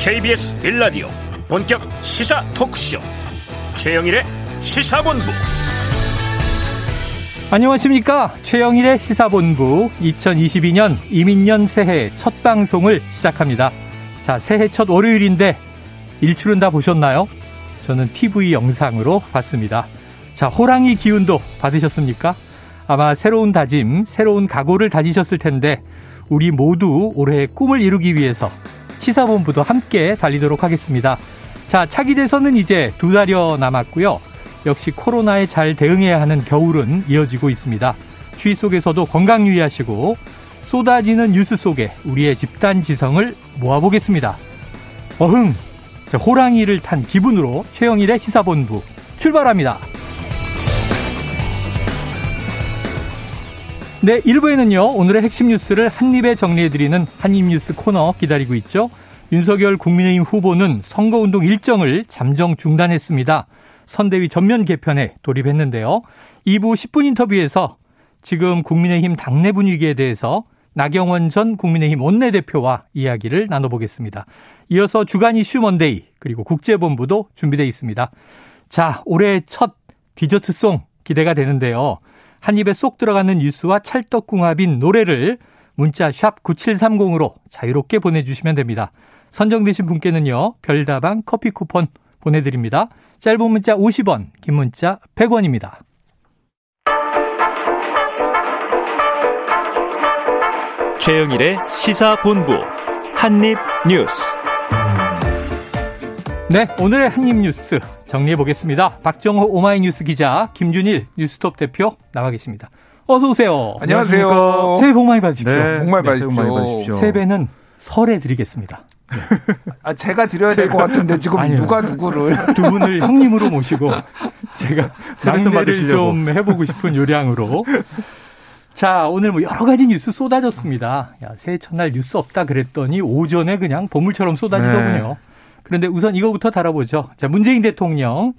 KBS 빌라디오 본격 시사 토크쇼. 최영일의 시사본부. 안녕하십니까? 최영일의 시사본부 2022년 이민년 새해 첫 방송을 시작합니다. 자 새해 첫 월요일인데 일출은 다 보셨나요? 저는 TV 영상으로 봤습니다. 자 호랑이 기운도 받으셨습니까? 아마 새로운 다짐 새로운 각오를 다지셨을 텐데 우리 모두 올해의 꿈을 이루기 위해서 시사본부도 함께 달리도록 하겠습니다. 자, 차기 대선은 이제 두 달여 남았고요. 역시 코로나에 잘 대응해야 하는 겨울은 이어지고 있습니다. 추위 속에서도 건강 유의하시고 쏟아지는 뉴스 속에 우리의 집단 지성을 모아보겠습니다. 어흥! 자, 호랑이를 탄 기분으로 최영일의 시사본부 출발합니다. 네, 1부에는요, 오늘의 핵심 뉴스를 한입에 정리해드리는 한입뉴스 코너 기다리고 있죠. 윤석열 국민의힘 후보는 선거운동 일정을 잠정 중단했습니다. 선대위 전면 개편에 돌입했는데요. 2부 10분 인터뷰에서 지금 국민의힘 당내 분위기에 대해서 나경원 전 국민의힘 원내대표와 이야기를 나눠보겠습니다. 이어서 주간 이슈 먼데이 그리고 국제본부도 준비되어 있습니다. 자, 올해 첫 디저트송 기대가 되는데요. 한 입에 쏙 들어가는 뉴스와 찰떡궁합인 노래를 문자 샵 9730으로 자유롭게 보내주시면 됩니다. 선정되신 분께는요, 별다방 커피 쿠폰 보내드립니다. 짧은 문자 50원, 긴 문자 100원입니다. 최영일의 시사본부 한입뉴스 네, 오늘의 한입뉴스 정리해 보겠습니다. 박정호 오마이뉴스 기자, 김준일 뉴스톱 대표 나와 계십니다. 어서 오세요. 안녕하세요. 새해 복 많이 받으십시오. 네, 복 많이 받으십시오. 복 많이 받으십시오. 세배는 설에 드리겠습니다. 아, 제가 드려야 될 것 같은데 지금 아니요. 누가 누구를 두 분을 형님으로 모시고 제가 상대를 좀 해보고 싶은 요량으로 자, 오늘 뭐 여러 가지 뉴스 쏟아졌습니다. 야, 새해 첫날 뉴스 없다 그랬더니 오전에 그냥 보물처럼 쏟아지더군요. 네. 그런데 우선 이거부터 다뤄보죠. 자, 문재인 대통령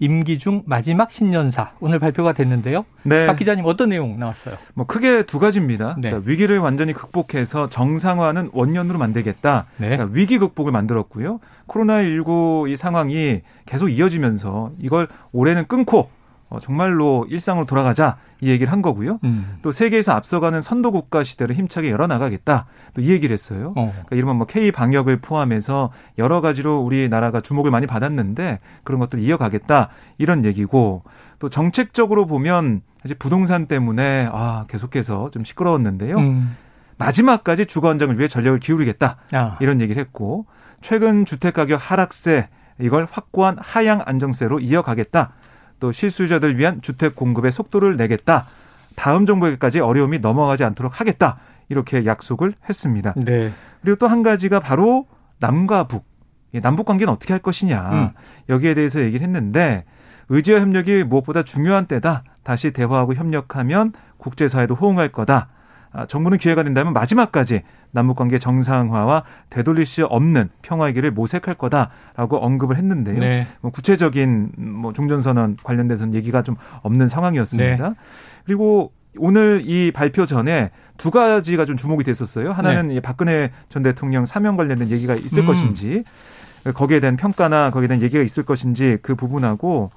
임기 중 마지막 신년사 오늘 발표가 됐는데요. 네. 박 기자님 어떤 내용 나왔어요? 뭐 크게 두 가지입니다. 네. 그러니까 위기를 완전히 극복해서 정상화는 원년으로 만들겠다. 네. 그러니까 위기 극복을 만들었고요. 코로나 19 이 상황이 계속 이어지면서 이걸 올해는 끊고 어, 정말로 일상으로 돌아가자 이 얘기를 한 거고요. 음. 또 세계에서 앞서가는 선도 국가 시대를 힘차게 열어 나가겠다. 또 이 얘기를 했어요. 어. 그러니까 이른바 뭐 K 방역을 포함해서 여러 가지로 우리나라가 주목을 많이 받았는데 그런 것들을 이어가겠다 이런 얘기고 또 정책적으로 보면 사실 부동산 때문에 아 계속해서 좀 시끄러웠는데요. 음. 마지막까지 주거 안정을 위해 전력을 기울이겠다 아. 이런 얘기를 했고 최근 주택 가격 하락세 이걸 확고한 하향 안정세로 이어가겠다. 또 실수요자들 위한 주택 공급의 속도를 내겠다. 다음 정부에게까지 어려움이 넘어가지 않도록 하겠다. 이렇게 약속을 했습니다. 네. 그리고 또 한 가지가 바로 남과 북. 남북 관계는 어떻게 할 것이냐. 음. 여기에 대해서 얘기를 했는데 의지와 협력이 무엇보다 중요한 때다. 다시 대화하고 협력하면 국제사회도 호응할 거다. 아, 정부는 기회가 된다면 마지막까지 남북관계 정상화와 되돌릴 수 없는 평화의 길을 모색할 거다라고 언급을 했는데요. 네. 뭐 구체적인 뭐 종전선언 관련돼서는 얘기가 좀 없는 상황이었습니다. 네. 그리고 오늘 이 발표 전에 두 가지가 좀 주목이 됐었어요. 하나는 네. 박근혜 전 대통령 사면 관련된 얘기가 있을 음. 것인지 거기에 대한 평가나 거기에 대한 얘기가 있을 것인지 그 부분하고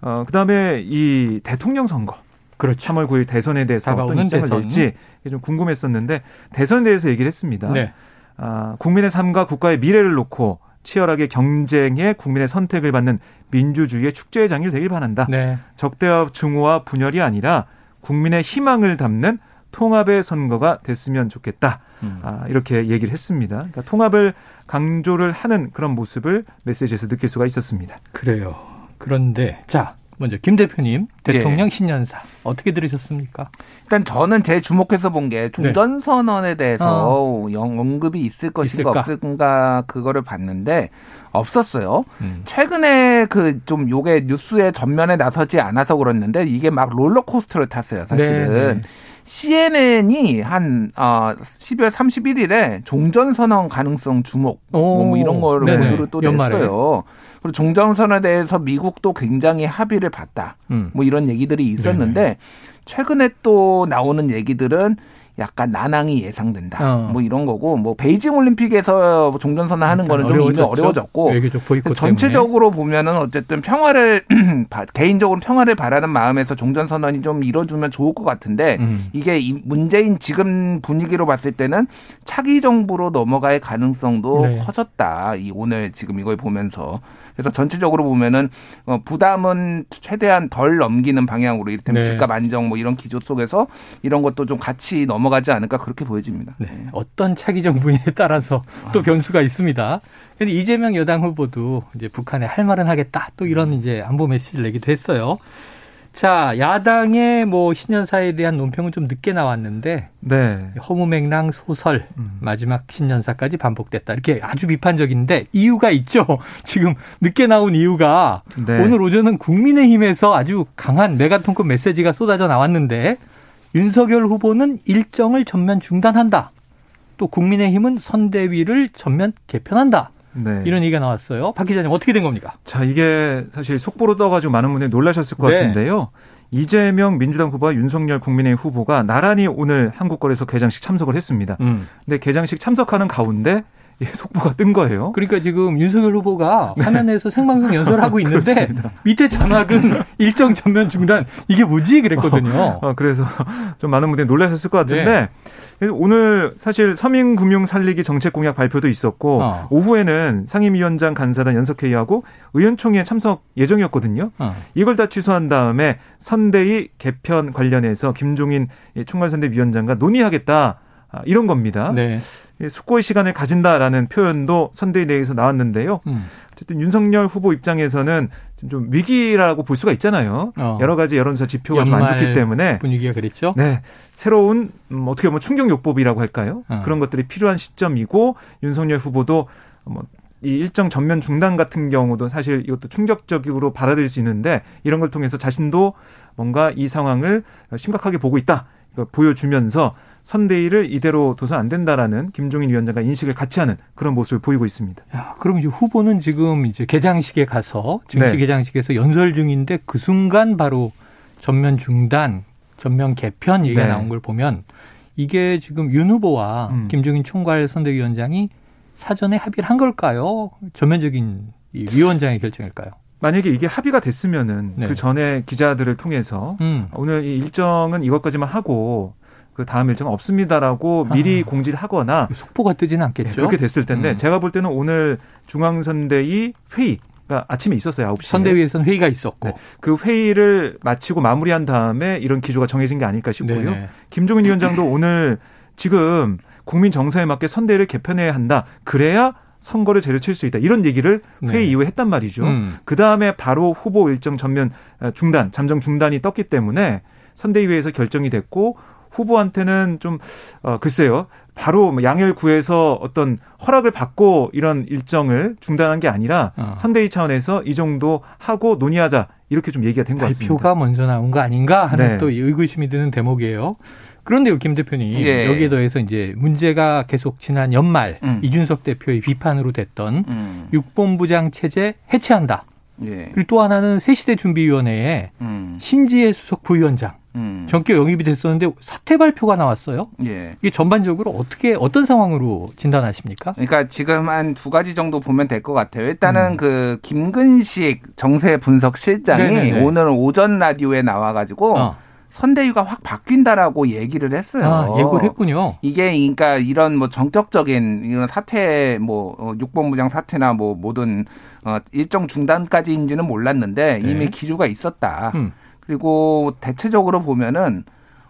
어 그다음에 이 대통령 선거 그렇죠. 3월 9일 대선에 대해서 어떤 입장을 대선. 낼지 좀 궁금했었는데 대선에 대해서 얘기를 했습니다. 네. 아, 국민의 삶과 국가의 미래를 놓고 치열하게 경쟁해 국민의 선택을 받는 민주주의의 축제의 장일 되길 바란다. 네. 적대와 증오와 분열이 아니라 국민의 희망을 담는 통합의 선거가 됐으면 좋겠다. 음. 아, 이렇게 얘기를 했습니다. 그러니까 통합을 강조를 하는 그런 모습을 메시지에서 느낄 수가 있었습니다. 그래요. 그런데 자 먼저 김 대표님 대통령 예. 신년사 어떻게 들으셨습니까? 일단 저는 제 주목해서 본 게 종전 선언에 대해서 어. 언급이 있을 것인가 있을까? 없을까 그거를 봤는데 없었어요. 음. 최근에 그 좀 요게 뉴스의 전면에 나서지 않아서 그렇는데 이게 막 롤러코스터를 탔어요, 사실은. 네, 네. CNN이 한 어, 12월 31일에 종전 선언 가능성 주목 뭐, 뭐 이런 거를 보도를 또 냈어요. 그리고 종전선언에 대해서 미국도 굉장히 합의를 봤다. 음. 뭐 이런 얘기들이 있었는데 네네. 최근에 또 나오는 얘기들은 약간 난항이 예상된다. 어. 뭐 이런 거고 뭐 베이징 올림픽에서 종전선언 하는 거는 좀 이미 어려워졌고 전체적으로 보면은 어쨌든 평화를 개인적으로 평화를 바라는 마음에서 종전선언이 좀 이뤄주면 좋을 것 같은데 음. 이게 문재인 지금 분위기로 봤을 때는 차기 정부로 넘어갈 가능성도 네. 커졌다. 이 오늘 지금 이걸 보면서 그래서 전체적으로 보면은 어, 부담은 최대한 덜 넘기는 방향으로 이를테면 네. 집값 안정 뭐 이런 기조 속에서 이런 것도 좀 같이 넘어가지 않을까 그렇게 보여집니다. 네. 네. 어떤 차기 정부에 따라서 또 변수가 있습니다. 근데 이재명 여당 후보도 이제 북한에 할 말은 하겠다 또 이런 이제 안보 메시지를 내기도 했어요. 자, 야당의 뭐 신년사에 대한 논평은 좀 늦게 나왔는데 네. 허무맹랑 소설 음. 마지막 신년사까지 반복됐다. 이렇게 아주 비판적인데 이유가 있죠. 지금 늦게 나온 이유가 네. 오늘 오전은 국민의힘에서 아주 강한 메가톤급 메시지가 쏟아져 나왔는데 윤석열 후보는 일정을 전면 중단한다. 또 국민의힘은 선대위를 전면 개편한다. 네. 이런 얘기가 나왔어요. 박 기자님 어떻게 된 겁니까? 자, 이게 사실 속보로 떠가지고 많은 분들이 놀라셨을 것 네. 같은데요. 이재명 민주당 후보와 윤석열 국민의힘 후보가 나란히 오늘 한국거래소 개장식 참석을 했습니다. 음. 근데 개장식 참석하는 가운데 예, 속보가 뜬 거예요. 그러니까 지금 윤석열 후보가 네. 화면에서 생방송 연설하고 있는데 밑에 자막은 일정 전면 중단 이게 뭐지 그랬거든요. 어, 그래서 좀 많은 분들이 놀라셨을 것 같은데 네. 오늘 사실 서민 금융 살리기 정책 공약 발표도 있었고 어. 오후에는 상임위원장 간사단 연석회의하고 의원총회 참석 예정이었거든요. 어. 이걸 다 취소한 다음에 선대위 개편 관련해서 김종인 총괄선대위원장과 논의하겠다 아, 이런 겁니다. 네. 숙고의 시간을 가진다라는 표현도 선대위 내에서 나왔는데요. 음. 어쨌든 윤석열 후보 입장에서는 좀 위기라고 볼 수가 있잖아요. 어. 여러 가지 여론조사 지표가 좀 안 좋기 때문에 분위기가 그랬죠. 네, 새로운 음, 어떻게 보면 충격 요법이라고 할까요? 어. 그런 것들이 필요한 시점이고 윤석열 후보도 뭐. 이 일정 전면 중단 같은 경우도 사실 이것도 충격적으로 받아들일 수 있는데 이런 걸 통해서 자신도 뭔가 이 상황을 심각하게 보고 있다 보여주면서 선대위를 이대로 둬서 안 된다라는 김종인 위원장과 인식을 같이 하는 그런 모습을 보이고 있습니다. 야, 그럼 이제 후보는 지금 이제 개장식에 가서 증시 네. 개장식에서 연설 중인데 그 순간 바로 전면 중단, 전면 개편 얘기가 네. 나온 걸 보면 이게 지금 윤 후보와 음. 김종인 총괄 선대위원장이 사전에 합의를 한 걸까요? 전면적인 이 위원장의 결정일까요? 만약에 이게 합의가 됐으면은 네. 그 전에 기자들을 통해서 음. 오늘 이 일정은 이것까지만 하고 그 다음 일정은 없습니다라고 미리 아, 공지를 하거나 속보가 뜨지는 않겠죠. 네, 그렇게 됐을 텐데 음. 제가 볼 때는 오늘 중앙선대위 회의 가 아침에 있었어요. 9시에. 선대위에서는 회의가 있었고. 네. 그 회의를 마치고 마무리한 다음에 이런 기조가 정해진 게 아닐까 싶고요. 네네. 김종인 위원장도 오늘 지금 국민 정서에 맞게 선대위를 개편해야 한다. 그래야 선거를 제대로 칠수 있다. 이런 얘기를 회의 네. 이후에 했단 말이죠. 음. 그 다음에 바로 후보 일정 전면 중단, 잠정 중단이 떴기 때문에 선대위에서 결정이 됐고 후보한테는 좀 어, 글쎄요. 바로 뭐 양해를 구해서 어떤 허락을 받고 이런 일정을 중단한 게 아니라 어. 선대위 차원에서 이 정도 하고 논의하자 이렇게 좀 얘기가 된 것 같습니다. 발표가 먼저 나온 거 아닌가 하는 네. 또 의구심이 드는 대목이에요. 그런데요, 김 대표님 예. 여기에 더해서 이제 문제가 계속 지난 연말 음. 이준석 대표의 비판으로 됐던 음. 육본부장 체제 해체한다. 예. 그리고 또 하나는 새시대 준비위원회에 음. 신지혜 수석 부위원장 음. 전격 영입이 됐었는데 사퇴 발표가 나왔어요. 예. 이게 전반적으로 어떻게 어떤 상황으로 진단하십니까? 그러니까 지금 한 두 가지 정도 보면 될 것 같아요. 일단은 음. 그 김근식 정세 분석 실장이 네네네. 오늘 오전 라디오에 나와가지고. 어. 선대위가 확 바뀐다라고 얘기를 했어요. 아, 예고를 했군요. 이게 그러니까 이런 뭐 전격적인 이런 사퇴 뭐 어, 육본부장 사퇴나 뭐 모든 어 일정 중단까지인지는 몰랐는데 네. 이미 기류가 있었다. 음. 그리고 대체적으로 보면은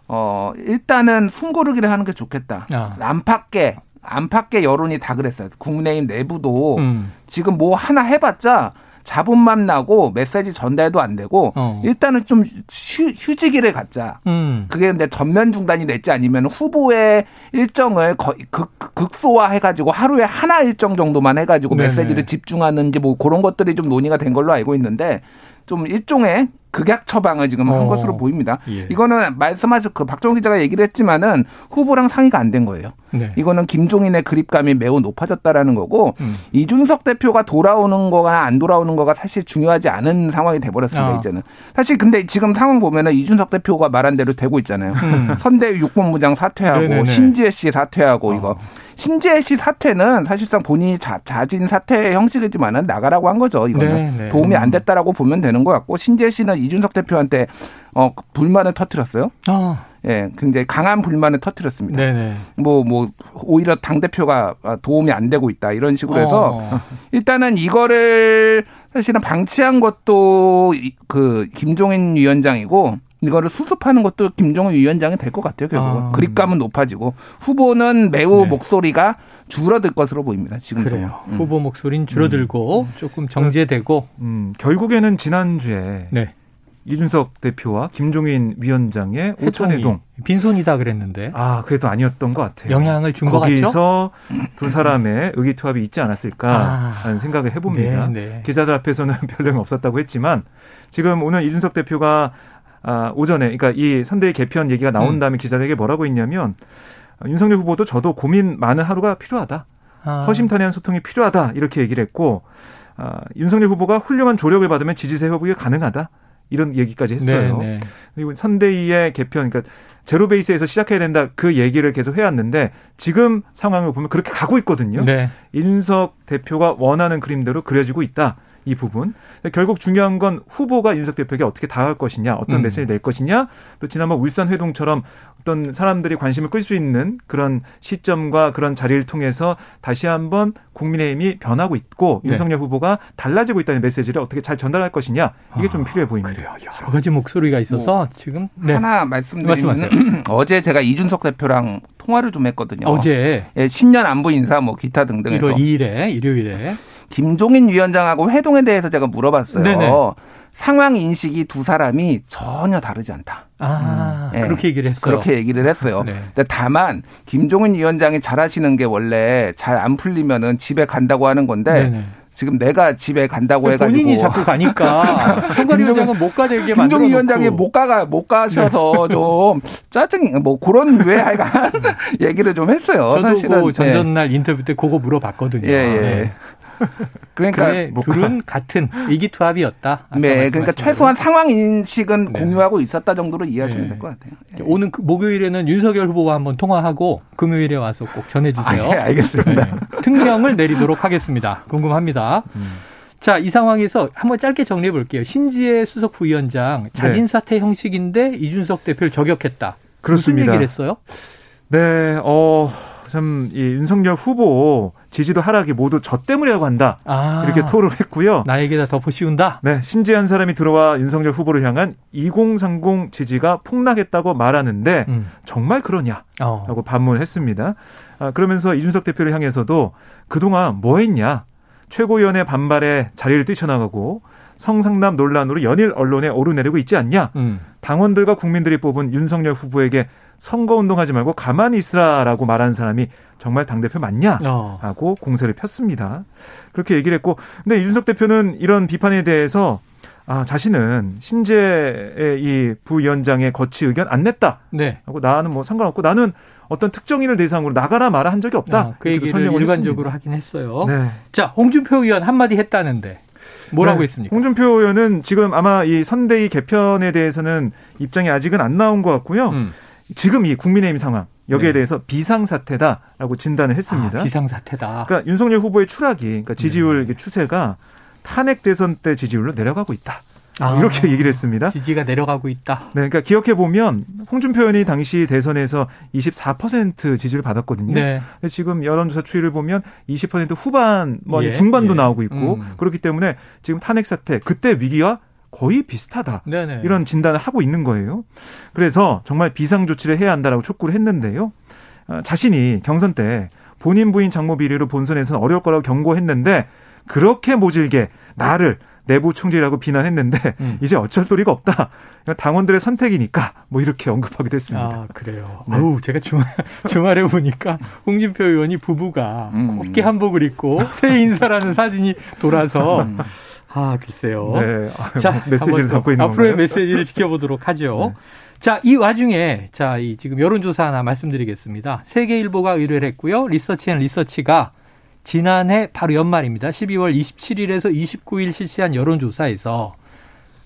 어 일단은 숨고르기를 하는 게 좋겠다. 아. 안팎의 안팎의 여론이 다 그랬어요. 국내임 내부도 음. 지금 뭐 하나 해봤자 자본만 나고 메시지 전달도 안 되고 어. 일단은 좀 휴, 휴지기를 갖자. 음. 그게 근데 전면 중단이 될지 아니면 후보의 일정을 거의 극, 극소화 해가지고 하루에 하나 일정 정도만 해가지고 네네. 메시지를 집중하는지 뭐 그런 것들이 좀 논의가 된 걸로 알고 있는데 좀 일종의 극약 처방을 지금 한 어. 것으로 보입니다. 예. 이거는 말씀하신 그 박정호 기자가 얘기를 했지만은 후보랑 상의가 안 된 거예요. 네. 이거는 김종인의 그립감이 매우 높아졌다라는 거고 음. 이준석 대표가 돌아오는 거가 안 돌아오는 거가 사실 중요하지 않은 상황이 돼버렸습니다. 아. 이제는 사실 근데 지금 상황 보면은 이준석 대표가 말한 대로 되고 있잖아요. 음. 선대위 육본부장 사퇴하고 네네네. 신지혜 씨 사퇴하고 어. 이거 신지혜 씨 사퇴는 사실상 본인이 자, 자진 사퇴 형식이지만은 나가라고 한 거죠. 이거는 네, 네. 도움이 안 됐다라고 보면 되는 것 같고 신지혜 씨는 이준석 대표한테 어 불만을 터뜨렸어요. 어. 예, 굉장히 강한 불만을 터뜨렸습니다. 네네. 뭐, 뭐, 오히려 당대표가 도움이 안 되고 있다. 이런 식으로 해서 어. 일단은 이거를 사실은 방치한 것도 그 김종인 위원장이고 이거를 수습하는 것도 김종인 위원장이 될 것 같아요. 결국은 아. 그립감은 높아지고 후보는 매우 네. 목소리가 줄어들 것으로 보입니다. 지금 그래요. 음. 후보 목소리는 줄어들고 음. 조금 정제되고 음, 결국에는 지난주에 네. 이준석 대표와 김종인 위원장의 오천회동 빈손이다 그랬는데 아 그래도 아니었던 것 같아요. 영향을 준 것 같죠. 거기서 두 사람의 의기투합이 있지 않았을까라는 아. 생각을 해봅니다. 네, 네. 기자들 앞에서는 별 내용 없었다고 했지만 지금 오늘 이준석 대표가 아, 오전에 그러니까 이 선대위 개편 얘기가 나온 음. 다음에 기자들에게 뭐라고 했냐면 윤석열 후보도 저도 고민 많은 하루가 필요하다. 아. 허심탄회한 소통이 필요하다. 이렇게 얘기를 했고 아, 윤석열 후보가 훌륭한 조력을 받으면 지지세 회복이 가능하다. 이런 얘기까지 했어요. 네네. 네. 그리고 선대위의 개편, 그러니까 제로 베이스에서 시작해야 된다 그 얘기를 계속 해왔는데 지금 상황을 보면 그렇게 가고 있거든요. 네. 인석 대표가 원하는 그림대로 그려지고 있다. 이 부분. 결국 중요한 건 후보가 윤석 대표에게 어떻게 다가갈 것이냐, 어떤 음. 메시지를 낼 것이냐, 또 지난번 울산 회동처럼 어떤 사람들이 관심을 끌 수 있는 그런 시점과 그런 자리를 통해서 다시 한번 국민의힘이 변하고 있고 네. 윤석열 후보가 달라지고 있다는 메시지를 어떻게 잘 전달할 것이냐 이게 아, 좀 필요해 보입니다. 그래요. 여러 가지 목소리가 있어서 뭐 지금 네. 하나 말씀드리면 어제 제가 이준석 대표랑 통화를 좀 했거든요. 어제 예, 신년 안부 인사 뭐 기타 등등해서 1월 2일에 일요일에 김종인 위원장하고 회동에 대해서 제가 물어봤어요. 네네. 상황 인식이 두 사람이 전혀 다르지 않다. 아, 네. 그렇게 얘기를 했어요. 그렇게 얘기를 했어요. 네. 근데 다만 김종인 위원장이 잘하시는 게 원래 잘 안 풀리면은 집에 간다고 하는 건데 네네. 지금 내가 집에 간다고 해가지고 본인이 자꾸 가니까 총괄 위원장은 못 가게 만들어 김종인 위원장이 못 가가 못 가셔서 네. 좀 짜증 뭐 그런 류의 하여간 얘기를 좀 했어요. 저도 사실은 그 전전날 네. 인터뷰 때 그거 물어봤거든요. 예, 예. 네. 그러니까 뭐 둘은 같은 위기투합이었다. 네, 그러니까 최소한 상황 인식은 네. 공유하고 있었다 정도로 이해하시면 네. 될것 같아요. 네. 오늘 그 목요일에는 윤석열 후보와 한번 통화하고 금요일에 와서 꼭 전해주세요. 아, 네, 알겠습니다. 네. 특명을 내리도록 하겠습니다. 궁금합니다. 음. 자, 이 상황에서 한번 짧게 정리해 볼게요. 신지혜 수석 부위원장 자진 사퇴 형식인데 이준석 대표를 저격했다. 그렇습니다. 무슨 얘기를 했어요? 네, 어. 참, 이 윤석열 후보 지지도 하락이 모두 저 때문이라고 한다. 아, 이렇게 토를 했고요. 나에게 다 덮어 씌운다? 네. 신지한 사람이 들어와 윤석열 후보를 향한 2030 지지가 폭락했다고 말하는데 음. 정말 그러냐? 어. 라고 반문을 했습니다. 아, 그러면서 이준석 대표를 향해서도 그동안 뭐 했냐? 최고위원회 반발에 자리를 뛰쳐나가고 성상남 논란으로 연일 언론에 오르내리고 있지 않냐? 음. 당원들과 국민들이 뽑은 윤석열 후보에게 선거운동 하지 말고 가만히 있으라라고 말하는 사람이 정말 당대표 맞냐? 어. 하고 공세를 폈습니다. 그렇게 얘기를 했고, 근데 이준석 대표는 이런 비판에 대해서 아, 자신은 신재의 이 부위원장의 거치 의견 안 냈다. 네. 하고 나는 뭐 상관없고 나는 어떤 특정인을 대상으로 나가라 마라 한 적이 없다. 아, 그 얘기를 일관적으로 했습니다. 하긴 했어요. 네. 자, 홍준표 의원 한마디 했다는데 뭐라고 네. 했습니까? 홍준표 의원은 지금 아마 이 선대위 개편에 대해서는 입장이 아직은 안 나온 것 같고요. 음. 지금 이 국민의힘 상황 여기에 네. 대해서 비상사태다라고 진단을 했습니다. 아, 비상사태다. 그러니까 윤석열 후보의 추락이 그러니까 지지율 네. 추세가 탄핵 대선 때 지지율로 내려가고 있다. 아, 이렇게 얘기를 했습니다. 지지가 내려가고 있다. 네, 그러니까 기억해 보면 홍준표 의원이 당시 대선에서 24% 지지를 받았거든요. 네. 근데 지금 여론조사 추이를 보면 20% 후반, 뭐 예, 중반도 예. 나오고 있고 음. 그렇기 때문에 지금 탄핵 사태 그때 위기와 거의 비슷하다. 네네. 이런 진단을 하고 있는 거예요. 그래서 정말 비상 조치를 해야 한다라고 촉구를 했는데요. 어, 자신이 경선 때 본인 부인 장모 비리로 본선에서는 어려울 거라고 경고했는데 그렇게 모질게 나를 내부 총질이라고 비난했는데 음. 이제 어쩔 도리가 없다. 당원들의 선택이니까 뭐 이렇게 언급하기도 했습니다. 아 그래요. 네. 아우 제가 주말 주말에 보니까 홍준표 의원이 부부가 음. 곱게 한복을 입고 새 인사라는 사진이 돌아서 음. 아, 글쎄요. 네. 자, 메시지를 담고 있는 앞으로의 건가요? 메시지를 지켜보도록 하죠. 네. 자, 이 와중에 자, 이 지금 여론조사 하나 말씀드리겠습니다. 세계일보가 의뢰를 했고요. 리서치 앤 리서치가 지난해 바로 연말입니다. 12월 27일에서 29일 실시한 여론조사에서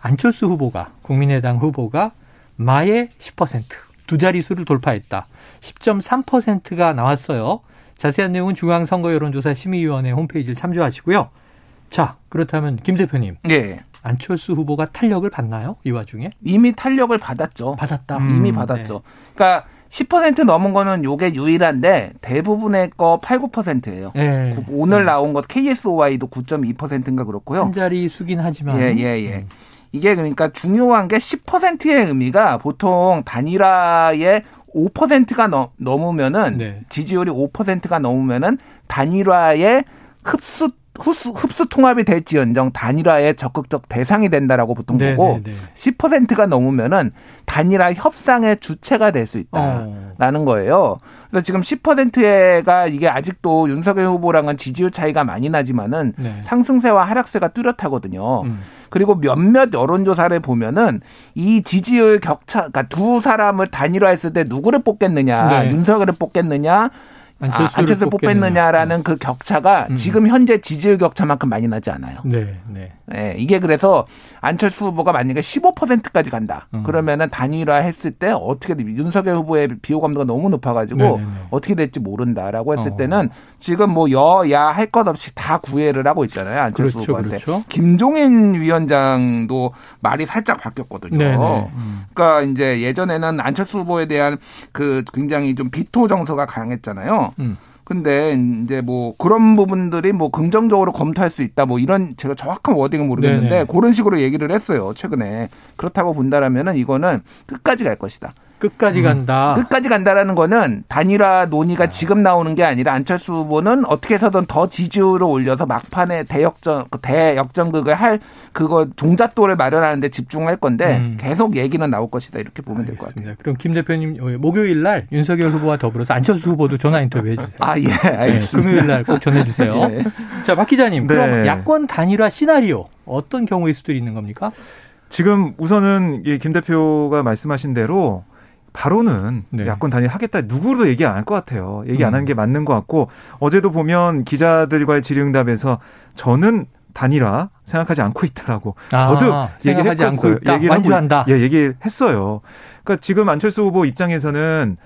안철수 후보가 국민의당 후보가 마의 10%두 자릿수를 돌파했다. 10.3%가 나왔어요. 자세한 내용은 중앙선거 여론조사 심의위원회 홈페이지를 참조하시고요. 자, 그렇다면 김 대표님. 네. 안철수 후보가 탄력을 받나요? 이 와중에? 이미 탄력을 받았죠. 받았다. 음, 이미 받았죠. 네. 그러니까 10% 넘은 거는 요게 유일한데 대부분의 거 8, 9%예요. 네. 오늘 나온 것 KSOI도 9.2%인가 그렇고요. 한 자리 수긴 하지만 예, 예, 예. 음. 이게 그러니까 중요한 게 10%의 의미가 보통 단일화의 5%가 넘, 넘으면은 네. 지지율이 5%가 넘으면은 단일화의 흡수 흡수, 흡수 통합이 될지언정 단일화의 적극적 대상이 된다라고 보통 네, 보고 네, 네. 10%가 넘으면은 단일화 협상의 주체가 될 수 있다라는 어. 거예요. 그래서 지금 10%가 이게 아직도 윤석열 후보랑은 지지율 차이가 많이 나지만은 네. 상승세와 하락세가 뚜렷하거든요. 음. 그리고 몇몇 여론조사를 보면은 이 지지율 격차, 그러니까 두 사람을 단일화했을 때 누구를 뽑겠느냐, 네. 윤석열을 뽑겠느냐, 안철수를, 아, 뽑겠느냐라는 그 격차가 음. 지금 현재 지지율 격차만큼 많이 나지 않아요. 네, 네. 네, 이게 그래서 안철수 후보가 만약에 15%까지 간다. 음. 그러면은 단일화 했을 때 어떻게 돼? 윤석열 후보의 비호감도가 너무 높아가지고 네네네. 네, 네. 어떻게 될지 모른다라고 했을 어. 때는 지금 뭐 여야 할 것 없이 다 구애를 하고 있잖아요. 안철수 그렇죠, 후보한테. 그렇죠. 김종인 위원장도 말이 살짝 바뀌었거든요. 네네. 네. 음. 그러니까 이제 예전에는 안철수 후보에 대한 그 굉장히 좀 비토 정서가 강했잖아요. 음. 근데 이제 뭐 그런 부분들이 뭐 긍정적으로 검토할 수 있다 뭐 이런 제가 정확한 워딩은 모르겠는데 네네. 그런 식으로 얘기를 했어요 최근에 그렇다고 본다라면은 이거는 끝까지 갈 것이다. 끝까지 간다. 음. 끝까지 간다라는 거는 단일화 논의가 지금 나오는 게 아니라 안철수 후보는 어떻게 해서든 더 지지율을 올려서 막판에 대역전 그 대역전극을 할 그거 종잣돌을 마련하는데 집중할 건데 음. 계속 얘기는 나올 것이다 이렇게 보면 될 것 같아요. 그럼 김 대표님 어, 목요일 날 윤석열 후보와 더불어서 안철수 후보도 전화 인터뷰 해 주세요. 아 예, 알겠습니다. 네, 금요일 날 꼭 전해 주세요. 예. 자박 기자님, 네. 그럼 야권 단일화 시나리오 어떤 경우의 수들이 있는 겁니까? 지금 우선은 김 대표가 말씀하신 대로 바로는 네. 야권 단일하겠다 누구도 얘기 안 할 것 같아요. 얘기 안 하는 게 음. 맞는 것 같고 어제도 보면 기자들과의 질의응답에서 저는 단일화 생각하지 않고 있다라고 아, 거듭 얘기를 했었어요. 얘기를 완주한다. 예, 얘기했어요. 그러니까 지금 안철수 후보 입장에서는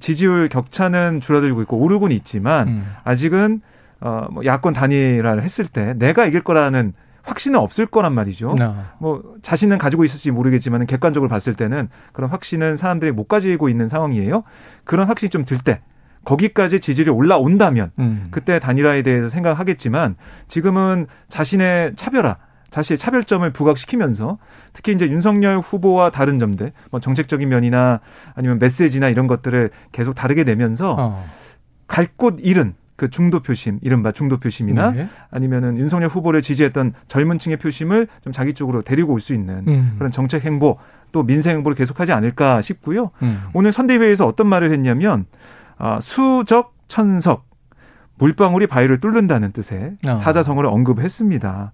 지지율 격차는 줄어들고 있고 오르고는 있지만 음. 아직은 어, 뭐 야권 단일화를 했을 때 내가 이길 거라는 확신은 없을 거란 말이죠. 네. 뭐 자신은 가지고 있을지 모르겠지만 객관적으로 봤을 때는 그런 확신은 사람들이 못 가지고 있는 상황이에요. 그런 확신이 좀 들 때 거기까지 지지율이 올라온다면 음. 그때 단일화에 대해서 생각하겠지만 지금은 자신의 차별화 자신의 차별점을 부각시키면서 특히 이제 윤석열 후보와 다른 점들, 뭐 정책적인 면이나 아니면 메시지나 이런 것들을 계속 다르게 내면서 어. 갈곳 잃은 그 중도 표심, 이른바 중도 표심이나 네. 아니면은 윤석열 후보를 지지했던 젊은 층의 표심을 좀 자기 쪽으로 데리고 올 수 있는 음. 그런 정책 행보 또 민생 행보를 계속하지 않을까 싶고요. 음. 오늘 선대위에서 어떤 말을 했냐면 아, 수적 천석 물방울이 바위를 뚫는다는 뜻의 어. 사자성어를 언급했습니다.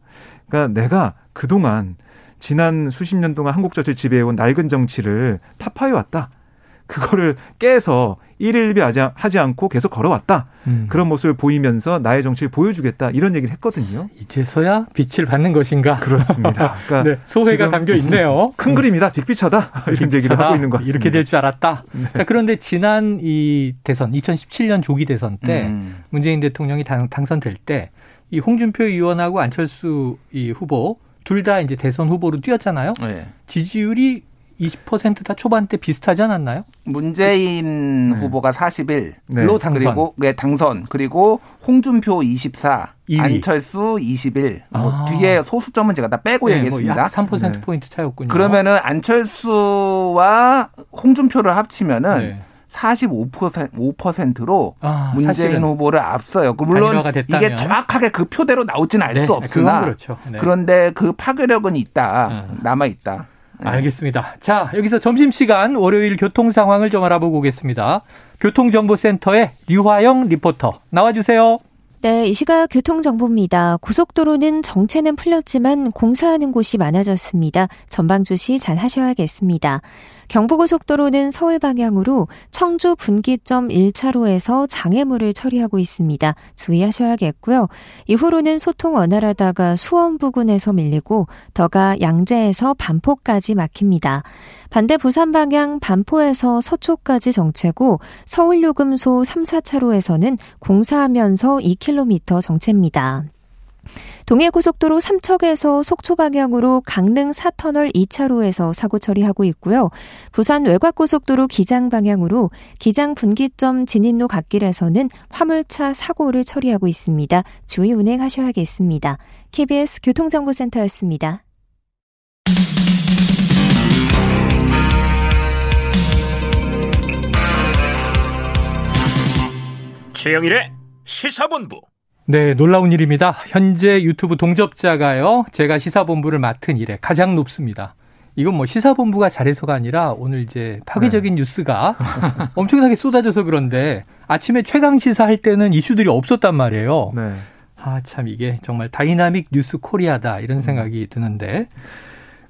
그러니까 내가 그동안 지난 수십 년 동안 한국 정치를 지배해온 낡은 정치를 타파해 왔다. 그거를 깨서 일일비 하지 않고 계속 걸어왔다. 음. 그런 모습을 보이면서 나의 정치를 보여주겠다. 이런 얘기를 했거든요. 이제서야 빛을 받는 것인가? 그렇습니다. 그러니까 네, 소회가 담겨 있네요. 큰 그림이다. 빅피처다. 이런 빅피처다. 얘기를 하고 있는 것 같습니다. 이렇게 될 줄 알았다. 네. 자, 그런데 지난 이 대선, 2017년 조기 대선 때 음. 문재인 대통령이 당, 당선될 때 이 홍준표 의원하고 안철수 이 후보 둘 다 이제 대선 후보로 뛰었잖아요. 네. 지지율이 20%다 초반때 비슷하지 않았나요? 문재인 그, 후보가 41로 네. 당선. 그리고 네, 당선. 그리고 홍준표 24, 2위. 안철수 21. 뭐 아. 뒤에 소수점은 제가 다 빼고 네, 뭐 얘기했습니다. 뭐3% 포인트 차였군요. 그러면은 안철수와 홍준표를 합치면은 네. 45% 5%로 아, 문재인. 후보를 앞서요. 그 물론 이게 정확하게 그 표대로 나오지는 않을 네, 수 없으나 그렇죠. 네. 그런데 그 파괴력은 있다. 음. 남아 있다. 네. 알겠습니다. 자, 여기서 점심시간 월요일 교통 상황을 좀 알아보고 오겠습니다. 교통정보센터의 류화영 리포터 나와주세요. 네, 이 시각 교통정보입니다. 고속도로는 정체는 풀렸지만 공사하는 곳이 많아졌습니다. 전방 주시 잘 하셔야겠습니다. 경부고속도로는 서울 방향으로 청주 분기점 1차로에서 장애물을 처리하고 있습니다. 주의하셔야겠고요. 이후로는 소통 원활하다가 수원 부근에서 밀리고 더가 양재에서 반포까지 막힙니다. 반대 부산 방향 반포에서 서초까지 정체고 서울 요금소 3, 4차로에서는 공사하면서 2km 정체입니다. 동해고속도로 삼척에서 속초 방향으로 강릉 4터널 2차로에서 사고 처리하고 있고요. 부산 외곽고속도로 기장 방향으로 기장 분기점 진입로 갓길에서는 화물차 사고를 처리하고 있습니다. 주의 운행하셔야겠습니다. KBS 교통정보센터였습니다. 최영일의 시사본부. 네, 놀라운 일입니다. 현재 유튜브 동접자가요, 제가 시사본부를 맡은 일에 가장 높습니다. 이건 뭐 시사본부가 잘해서가 아니라 오늘 이제 파괴적인 네. 뉴스가 엄청나게 쏟아져서 그런데 아침에 최강 시사 할 때는 이슈들이 없었단 말이에요. 네. 아, 참 이게 정말 dynamic news Korea다 이런 생각이 드는데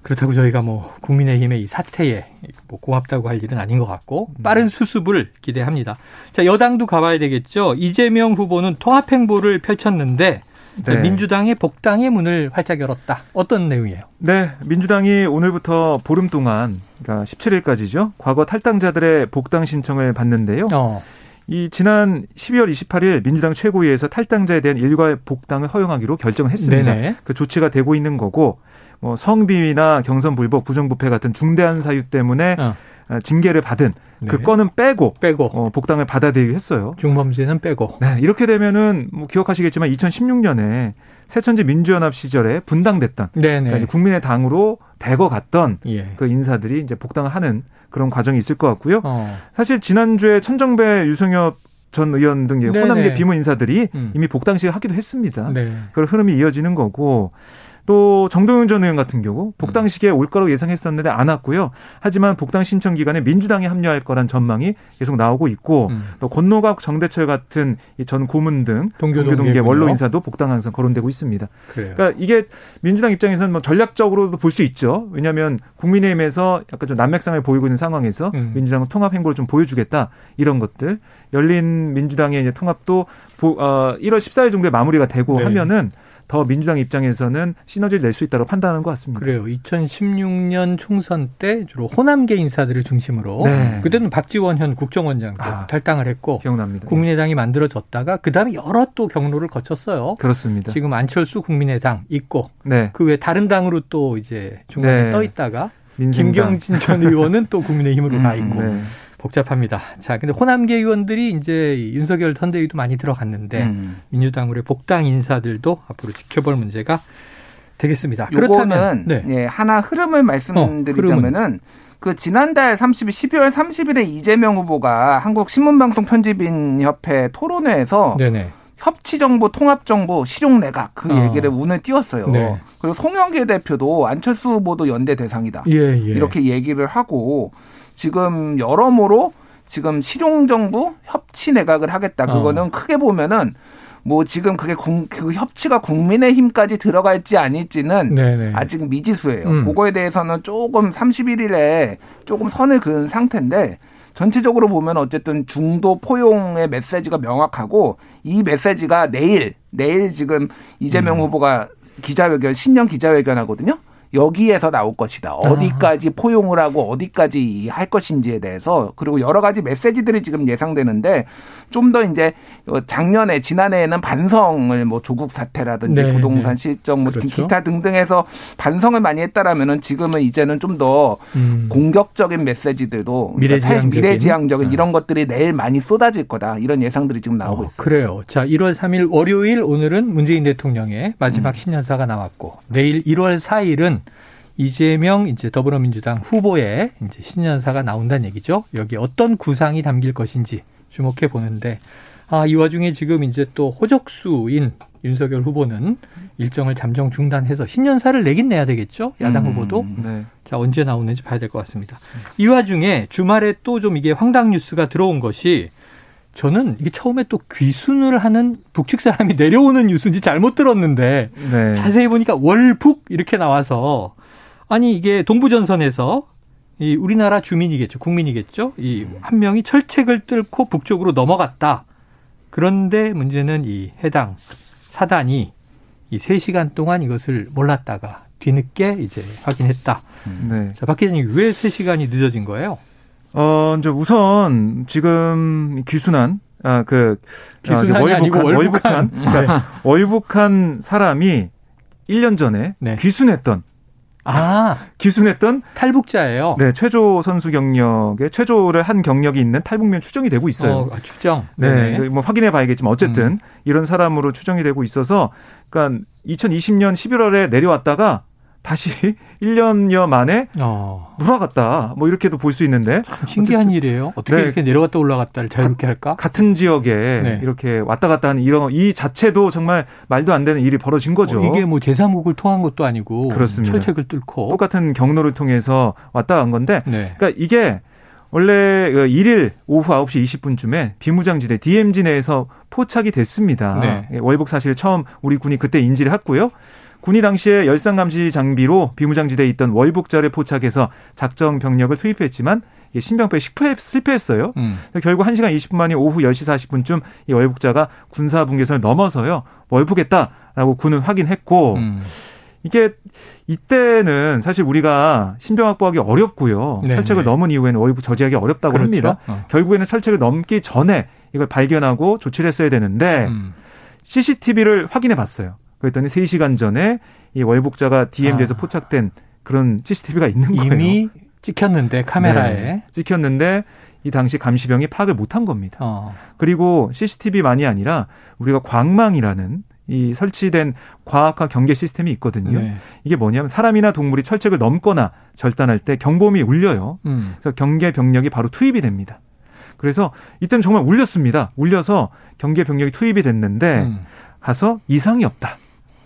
그렇다고 저희가 뭐 국민의힘의 이 사태에 뭐 고맙다고 할 일은 아닌 것 같고 빠른 수습을 기대합니다. 자 여당도 가봐야 되겠죠. 이재명 후보는 통합 행보를 펼쳤는데 네. 민주당의 복당의 문을 활짝 열었다. 어떤 내용이에요? 네, 민주당이 오늘부터 보름 동안 그러니까 17일까지죠. 과거 탈당자들의 복당 신청을 받는데요. 어. 이 지난 12월 28일 민주당 최고위에서 탈당자에 대한 일괄 복당을 허용하기로 결정을 했습니다. 네네. 그 조치가 되고 있는 거고 뭐 성비위나 경선 불복, 부정부패 같은 중대한 사유 때문에 어. 어. 징계를 받은 그 네. 그 건은 빼고 빼고 어, 복당을 받아들이기로 했어요. 중범죄는 빼고. 네, 이렇게 되면은 뭐 기억하시겠지만 2016년에 새천지 민주연합 시절에 분당됐던 그러니까 국민의당으로 대거 갔던 예. 그 인사들이 이제 복당을 하는 그런 과정이 있을 것 같고요. 어. 사실 지난주에 천정배 유성엽 전 의원 등 호남계 비문 인사들이 음. 이미 복당식을 하기도 했습니다. 네. 그런 흐름이 이어지는 거고 또 정동윤 전 의원 같은 경우 복당 시기에 올 거라고 예상했었는데 안 왔고요. 하지만 복당 신청 기간에 민주당이 합류할 거란 전망이 계속 나오고 있고 음. 또 권노각 정대철 같은 전 고문 등 동교 동계 원로 인사도 복당 항상 거론되고 있습니다. 그래요. 그러니까 이게 민주당 입장에서는 뭐 전략적으로도 볼 수 있죠. 왜냐하면 국민의힘에서 약간 좀 난맥상을 보이고 있는 상황에서 음. 민주당은 통합 행보를 좀 보여주겠다 이런 것들 열린 민주당의 이제 통합도 1월 어, 14일 정도에 마무리가 되고 네. 하면은 더 민주당 입장에서는 시너지를 낼 수 있다고 판단하는 것 같습니다. 그래요. 2016년 총선 때 주로 호남계 인사들을 중심으로 네. 그때는 박지원 현 국정원장도 아, 탈당을 했고 기억납니다. 국민의당이 만들어졌다가 그다음에 여러 또 경로를 거쳤어요. 그렇습니다. 지금 안철수 국민의당 있고 네. 그외 다른 당으로 또 이제 중간에 네. 떠 있다가 민생당. 김경진 전 의원은 또 국민의힘으로 음, 가 있고 네. 복잡합니다. 자, 근데 호남계 의원들이 이제 윤석열 선대위도 많이 들어갔는데 음. 민주당으로의 복당 인사들도 앞으로 지켜볼 문제가 되겠습니다. 그렇다면 네. 예, 하나 흐름을 말씀드리자면은 어, 그 지난달 30일 12월 30일에 이재명 후보가 한국 신문방송 편집인 협회 토론회에서 네네. 협치 정부, 통합 정부, 실용 내각 그 어. 얘기를 운을 띄웠어요. 네. 그리고 송영길 대표도 안철수 후보도 연대 대상이다. 예, 예. 이렇게 얘기를 하고 지금 여러모로 지금 실용정부 협치 내각을 하겠다. 그거는 어. 크게 보면은 뭐 지금 그게 국, 그 협치가 국민의 힘까지 들어갈지 아닐지는 네네. 아직 미지수예요. 음. 그거에 대해서는 조금 31일에 조금 선을 그은 상태인데 전체적으로 보면 어쨌든 중도 포용의 메시지가 명확하고 이 메시지가 내일 내일 지금 이재명 음. 후보가 기자회견 신년 기자회견 하거든요. 여기에서 나올 것이다. 어디까지 아. 포용을 하고 어디까지 할 것인지에 대해서 그리고 여러 가지 메시지들이 지금 예상되는데 좀 더 이제 작년에 지난해에는 반성을 뭐 조국 사태라든지 네, 부동산 네. 실정 뭐 그렇죠. 기타 등등해서 반성을 많이 했다라면은 지금은 이제는 좀더 음. 공격적인 메시지들도 미래지향적인, 미래지향적인 네. 이런 것들이 내일 많이 쏟아질 거다 이런 예상들이 지금 나오고 어, 있어요. 그래요. 자, 1월 3일 월요일 오늘은 문재인 대통령의 마지막 음. 신년사가 나왔고 내일 1월 4일은 이재명 이제 더불어민주당 후보의 이제 신년사가 나온다는 얘기죠. 여기 어떤 구상이 담길 것인지 주목해 보는데 아, 이 와중에 지금 이제 또 호적수인 윤석열 후보는 일정을 잠정 중단해서 신년사를 내긴 내야 되겠죠. 야당 음, 후보도. 네. 자, 언제 나오는지 봐야 될 것 같습니다. 이 와중에 주말에 또 좀 이게 황당 뉴스가 들어온 것이 저는 이게 처음에 또 귀순을 하는 북측 사람이 내려오는 뉴스인지 잘못 들었는데 네. 자세히 보니까 월북 이렇게 나와서 아니 이게 동부전선에서 이 우리나라 주민이겠죠 국민이겠죠 이 한 명이 철책을 뚫고 북쪽으로 넘어갔다. 그런데 문제는 이 해당 사단이 이 3시간 동안 이것을 몰랐다가 뒤늦게 이제 확인했다. 네. 자, 박 기자님 왜 3시간이 늦어진 거예요? 어, 이제 우선 지금 귀순한 아, 그 귀순한이 아, 월북한, 월북한, 그러니까 네. 월북한 사람이 1년 전에 네. 귀순했던 아, 귀순했던 탈북자예요. 네, 최조 선수 경력에 최조를 한 경력이 있는 탈북민 추정이 되고 있어요. 어, 아, 추정. 네, 네. 뭐 확인해 봐야겠지만 어쨌든 음. 이런 사람으로 추정이 되고 있어서 그러니까 2020년 11월에 내려왔다가 다시 1년여 만에 어. 돌아갔다. 뭐 이렇게도 볼 수 있는데 신기한 어쨌든. 일이에요. 어떻게 네. 이렇게 내려갔다 올라갔다를 자유롭게 할까? 같은 지역에 네. 이렇게 왔다 갔다 하는 이런 이 자체도 정말 말도 안 되는 일이 벌어진 거죠. 어, 이게 뭐 제3국을 통한 것도 아니고 그렇습니다. 철책을 뚫고 똑같은 경로를 통해서 왔다 간 건데 네. 그러니까 이게 원래 1일 그 오후 9시 20분쯤에 비무장지대 DMZ 내에서 포착이 됐습니다. 네. 월북 사실 처음 우리 군이 그때 인지를 했고요. 군이 당시에 열상 감시 장비로 비무장지대에 있던 월북자를 포착해서 작정 병력을 투입했지만 신병표에 실패했어요. 음. 결국 1시간 20분 만에 오후 10시 40분쯤 이 월북자가 군사 분계선을 넘어서요. 월북했다라고 군은 확인했고 음. 이게 이때는 사실 우리가 신병 확보하기 어렵고요. 네네. 철책을 네. 넘은 이후에는 월북 저지하기 어렵다고 그렇죠. 합니다. 어. 결국에는 철책을 넘기 전에 이걸 발견하고 조치를 했어야 되는데 음. CCTV를 확인해 봤어요. 그랬더니 3시간 전에 이 월북자가 DMZ에서 아. 포착된 그런 CCTV가 있는 거예요. 이미 찍혔는데 카메라에 네, 찍혔는데 이 당시 감시병이 파악을 못한 겁니다. 어. 그리고 CCTV만이 아니라 우리가 광망이라는 이 설치된 과학화 경계 시스템이 있거든요. 네. 이게 뭐냐면 사람이나 동물이 철책을 넘거나 절단할 때 경보음이 울려요. 음. 그래서 경계 병력이 바로 투입이 됩니다. 그래서 이때는 정말 울렸습니다. 울려서 경계 병력이 투입이 됐는데 음. 가서 이상이 없다.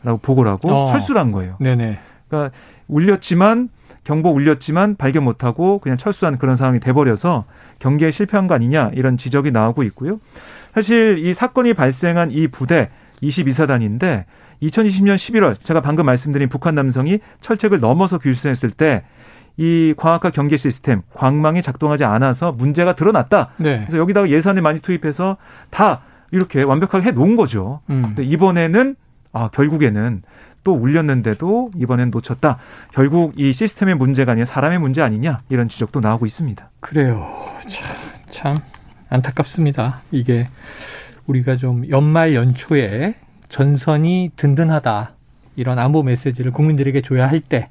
라고 보고를 하고 어. 철수를 한 거예요. 네네. 그러니까 울렸지만 경보 울렸지만 발견 못하고 그냥 철수한 그런 상황이 돼버려서 경계에 실패한 거 아니냐 이런 지적이 나오고 있고요. 사실 이 사건이 발생한 이 부대 22사단인데 2020년 11월 제가 방금 말씀드린 북한 남성이 철책을 넘어서 귀순했을 때 이 과학화 경계 시스템 광망이 작동하지 않아서 문제가 드러났다. 네. 그래서 여기다가 예산을 많이 투입해서 다 이렇게 완벽하게 해 놓은 거죠. 음. 근데 이번에는 아, 결국에는 또 울렸는데도 이번엔 놓쳤다. 결국 이 시스템의 문제가 아니라 사람의 문제 아니냐 이런 지적도 나오고 있습니다. 그래요. 참, 참 안타깝습니다. 이게 우리가 좀 연말 연초에 전선이 든든하다 이런 안보 메시지를 국민들에게 줘야 할 때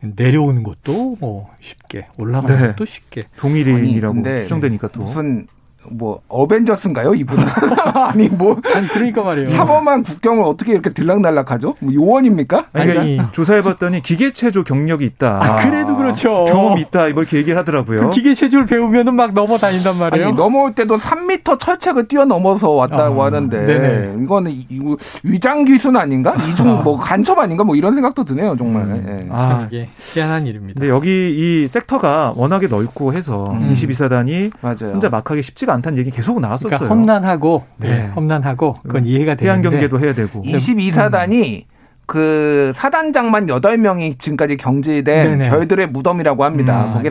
내려오는 것도 뭐 쉽게 올라가는 네. 것도 쉽게 동일인이라고 추정되니까 또 무슨 뭐 어벤져스인가요 이분은 아니 뭐 아니 그러니까 말이에요 사범한 국경을 어떻게 이렇게 들락날락하죠 뭐 요원입니까? 아니, 그러니까 조사해봤더니 기계체조 경력이 있다. 아, 그래도 그렇죠. 경험 있다 이렇게 얘기를 하더라고요. 그 기계체조를 배우면은 막 넘어다닌단 말이에요. 아니 넘어올 때도 3미터 철책을 뛰어넘어서 왔다고 아, 하는데 네네. 이거는 위장 기술 아닌가? 이중 아. 뭐 간첩 아닌가? 뭐 이런 생각도 드네요 정말. 음. 네. 아 이게 희한한 일입니다. 근데 여기 이 섹터가 워낙에 넓고 해서 음. 22사단이 맞아요. 혼자 막하기 쉽지가 쉽지가 않다는 얘기 계속 나왔었어요. 그러니까 험난하고 네. 네. 험난하고 그건 이해가 되는데 해안 경계도 해야 되고 22사단이 음. 그 사단장만 8명이 지금까지 경질된 네네. 별들의 무덤이라고 합니다. 음, 거기에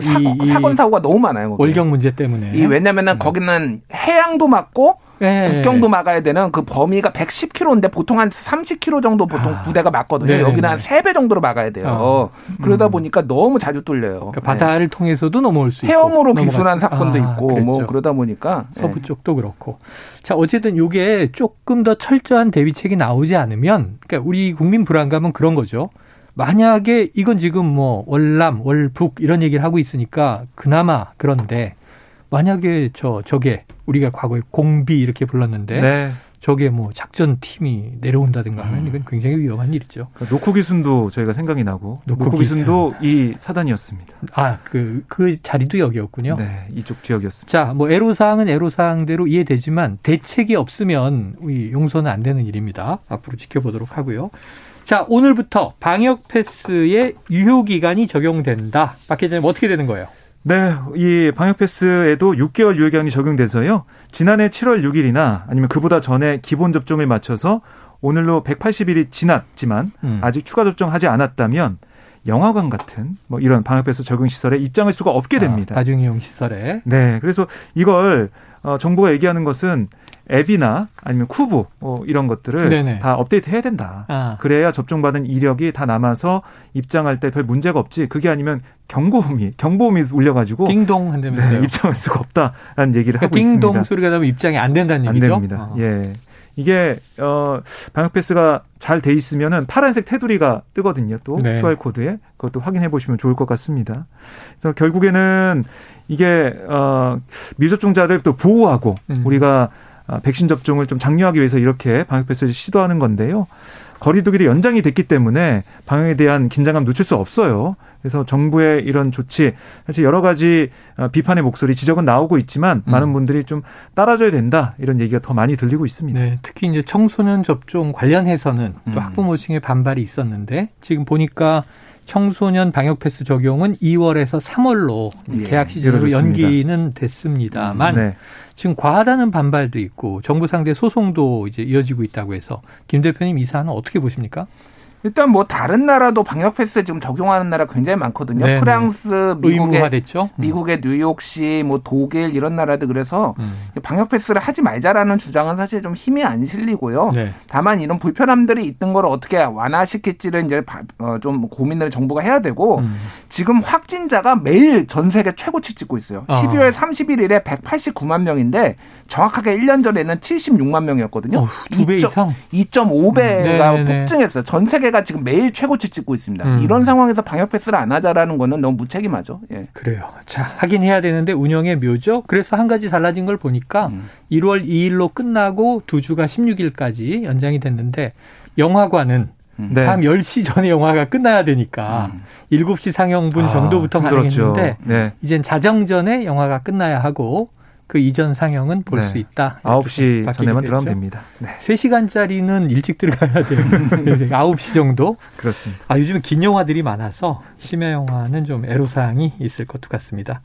사, 건 사고가 너무 많아요. 거기에. 월경 문제 때문에. 이 왜냐면은 음. 거기는 해양도 맞고 네. 국경도 막아야 되는 그 범위가 110km인데 보통 한 30km 정도 보통 아. 부대가 맞거든요. 네네네. 여기는 한 3배 정도로 막아야 돼요. 어. 그러다 음. 보니까 너무 자주 뚫려요. 그러니까 바다를 네. 통해서도 넘어올 수 있고. 헤엄으로 기순한 사건도 아, 있고 뭐 그랬죠. 뭐 그러다 보니까 서부 네. 쪽도 그렇고. 자, 어쨌든 요게 조금 더 철저한 대비책이 나오지 않으면 그러니까 우리 국민 불안감은 그런 거죠. 만약에 이건 지금 뭐 월남, 월북 이런 얘기를 하고 있으니까 그나마 그런데 만약에 저 저게 우리가 과거에 공비 이렇게 불렀는데 네. 저게 뭐 작전 팀이 내려온다든가 하면 음. 이건 굉장히 위험한 일이죠. 그러니까 노쿠 기순도 저희가 생각이 나고 노쿠, 기순도 이 사단이었습니다. 아, 그, 그 자리도 여기였군요. 네, 이쪽 지역이었습니다. 자, 뭐 애로 사항은 애로 사항대로 이해되지만 대책이 없으면 이 용서는 안 되는 일입니다. 앞으로 지켜보도록 하고요. 자, 오늘부터 방역 패스의 유효 기간이 적용된다. 박 기자님 어떻게 되는 거예요? 네, 이 방역 패스에도 6개월 유예 기간이 적용돼서요. 지난해 7월 6일이나 아니면 그보다 전에 기본 접종을 마쳐서 오늘로 180일이 지났지만 음. 아직 추가 접종하지 않았다면 영화관 같은 뭐 이런 방역 패스 적용 시설에 입장할 수가 없게 아, 됩니다. 아, 다중이용 시설에. 네, 그래서 이걸 어, 정부가 얘기하는 것은 앱이나 아니면 쿠브 뭐 이런 것들을 네네. 다 업데이트 해야 된다. 아. 그래야 접종받은 이력이 다 남아서 입장할 때 별 문제가 없지. 그게 아니면 경고음이 경보음이 울려가지고 띵동 한다면서요. 네, 입장할 수가 없다라는 얘기를 그러니까 하고 띵동 있습니다. 띵동 소리가 나면 입장이 안 된다는 안 얘기죠. 안 됩니다. 아. 예. 이게 어 방역 패스가 잘 돼 있으면은 파란색 테두리가 뜨거든요. 또 네. QR 코드에 그것도 확인해 보시면 좋을 것 같습니다. 그래서 결국에는 이게 어 미접종자를 또 보호하고 음. 우리가 아, 백신 접종을 좀 장려하기 위해서 이렇게 방역 패스를 시도하는 건데요. 거리두기를 연장이 됐기 때문에 방역에 대한 긴장감 놓칠 수 없어요. 그래서 정부의 이런 조치 사실 여러 가지 어, 비판의 목소리 지적은 나오고 있지만 음. 많은 분들이 좀 따라줘야 된다 이런 얘기가 더 많이 들리고 있습니다. 네, 특히 이제 청소년 접종 관련해서는 또 음. 학부모 층의 반발이 있었는데 지금 보니까 청소년 방역 패스 적용은 2월에서 3월로 예, 계약 시즌으로 연기는 됐습니다만 네. 지금 과하다는 반발도 있고 정부 상대 소송도 이제 이어지고 있다고 해서 김 대표님 이 사안은 어떻게 보십니까? 일단 뭐 다른 나라도 방역 패스 지금 적용하는 나라 굉장히 많거든요. 네네. 프랑스, 미국의 의무화됐죠? 음. 미국의 뉴욕시, 뭐 독일 이런 나라들 그래서 음. 방역 패스를 하지 말자라는 주장은 사실 좀 힘이 안 실리고요. 네. 다만 이런 불편함들이 있던 걸 어떻게 완화시킬지를 이제 어, 좀 고민을 정부가 해야 되고 음. 지금 확진자가 매일 전 세계 최고치 찍고 있어요. 아. 12월 31일에 189만 명인데 정확하게 1년 전에는 76만 명이었거든요. 어, 2배 이상 2.5배가 음. 폭증했어요. 전 세계 해외가 지금 매일 최고치 찍고 있습니다. 음. 이런 상황에서 방역 패스를 안 하자라는 거는 너무 무책임하죠. 예. 그래요. 자, 하긴 해야 되는데 운영의 묘죠. 그래서 한 가지 달라진 걸 보니까 음. 1월 2일로 끝나고 두 주가 16일까지 연장이 됐는데 영화관은 음. 네. 밤 10시 전에 영화가 끝나야 되니까 음. 7시 상영분 아, 정도부터 가능했는데 네. 이젠 자정 전에 영화가 끝나야 하고 그 이전 상영은 볼수 네. 있다. 9시 전에만 들어가면 됩니다. 네. 3시간짜리는 일찍 들어가야 돼요. 9시 정도? 그렇습니다. 아, 요즘 긴 영화들이 많아서 심야 영화는 좀 애로사항이 있을 것도 같습니다.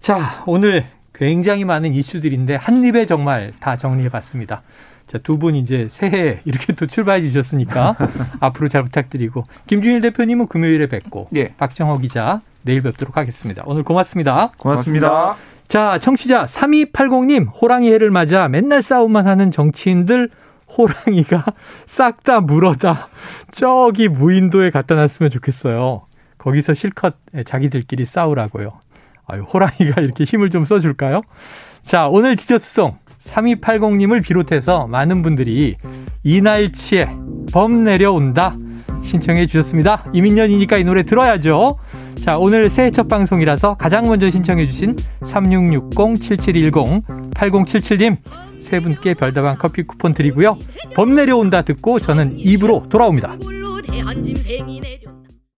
자, 오늘 굉장히 많은 이슈들인데 한 입에 정말 다 정리해 봤습니다. 자, 두 분 이제 새해 이렇게 또 출발해 주셨으니까 앞으로 잘 부탁드리고 김준일 대표님은 금요일에 뵙고 예. 박정호 기자 내일 뵙도록 하겠습니다. 오늘 고맙습니다. 고맙습니다. 고맙습니다. 자, 청취자 3280님, 호랑이 해를 맞아 맨날 싸움만 하는 정치인들 호랑이가 싹 다 물어다 저기 무인도에 갖다 놨으면 좋겠어요. 거기서 실컷 자기들끼리 싸우라고요. 아유, 호랑이가 이렇게 힘을 좀 써줄까요? 자, 오늘 디저트송 3280님을 비롯해서 많은 분들이 이날치에 범 내려온다 신청해 주셨습니다. 이민년이니까 이 노래 들어야죠. 자, 오늘 새해 첫 방송이라서 가장 먼저 신청해 주신 3660-7710-8077님 세 분께 별다방 커피 쿠폰 드리고요. 범 내려온다 듣고 저는 입으로 돌아옵니다.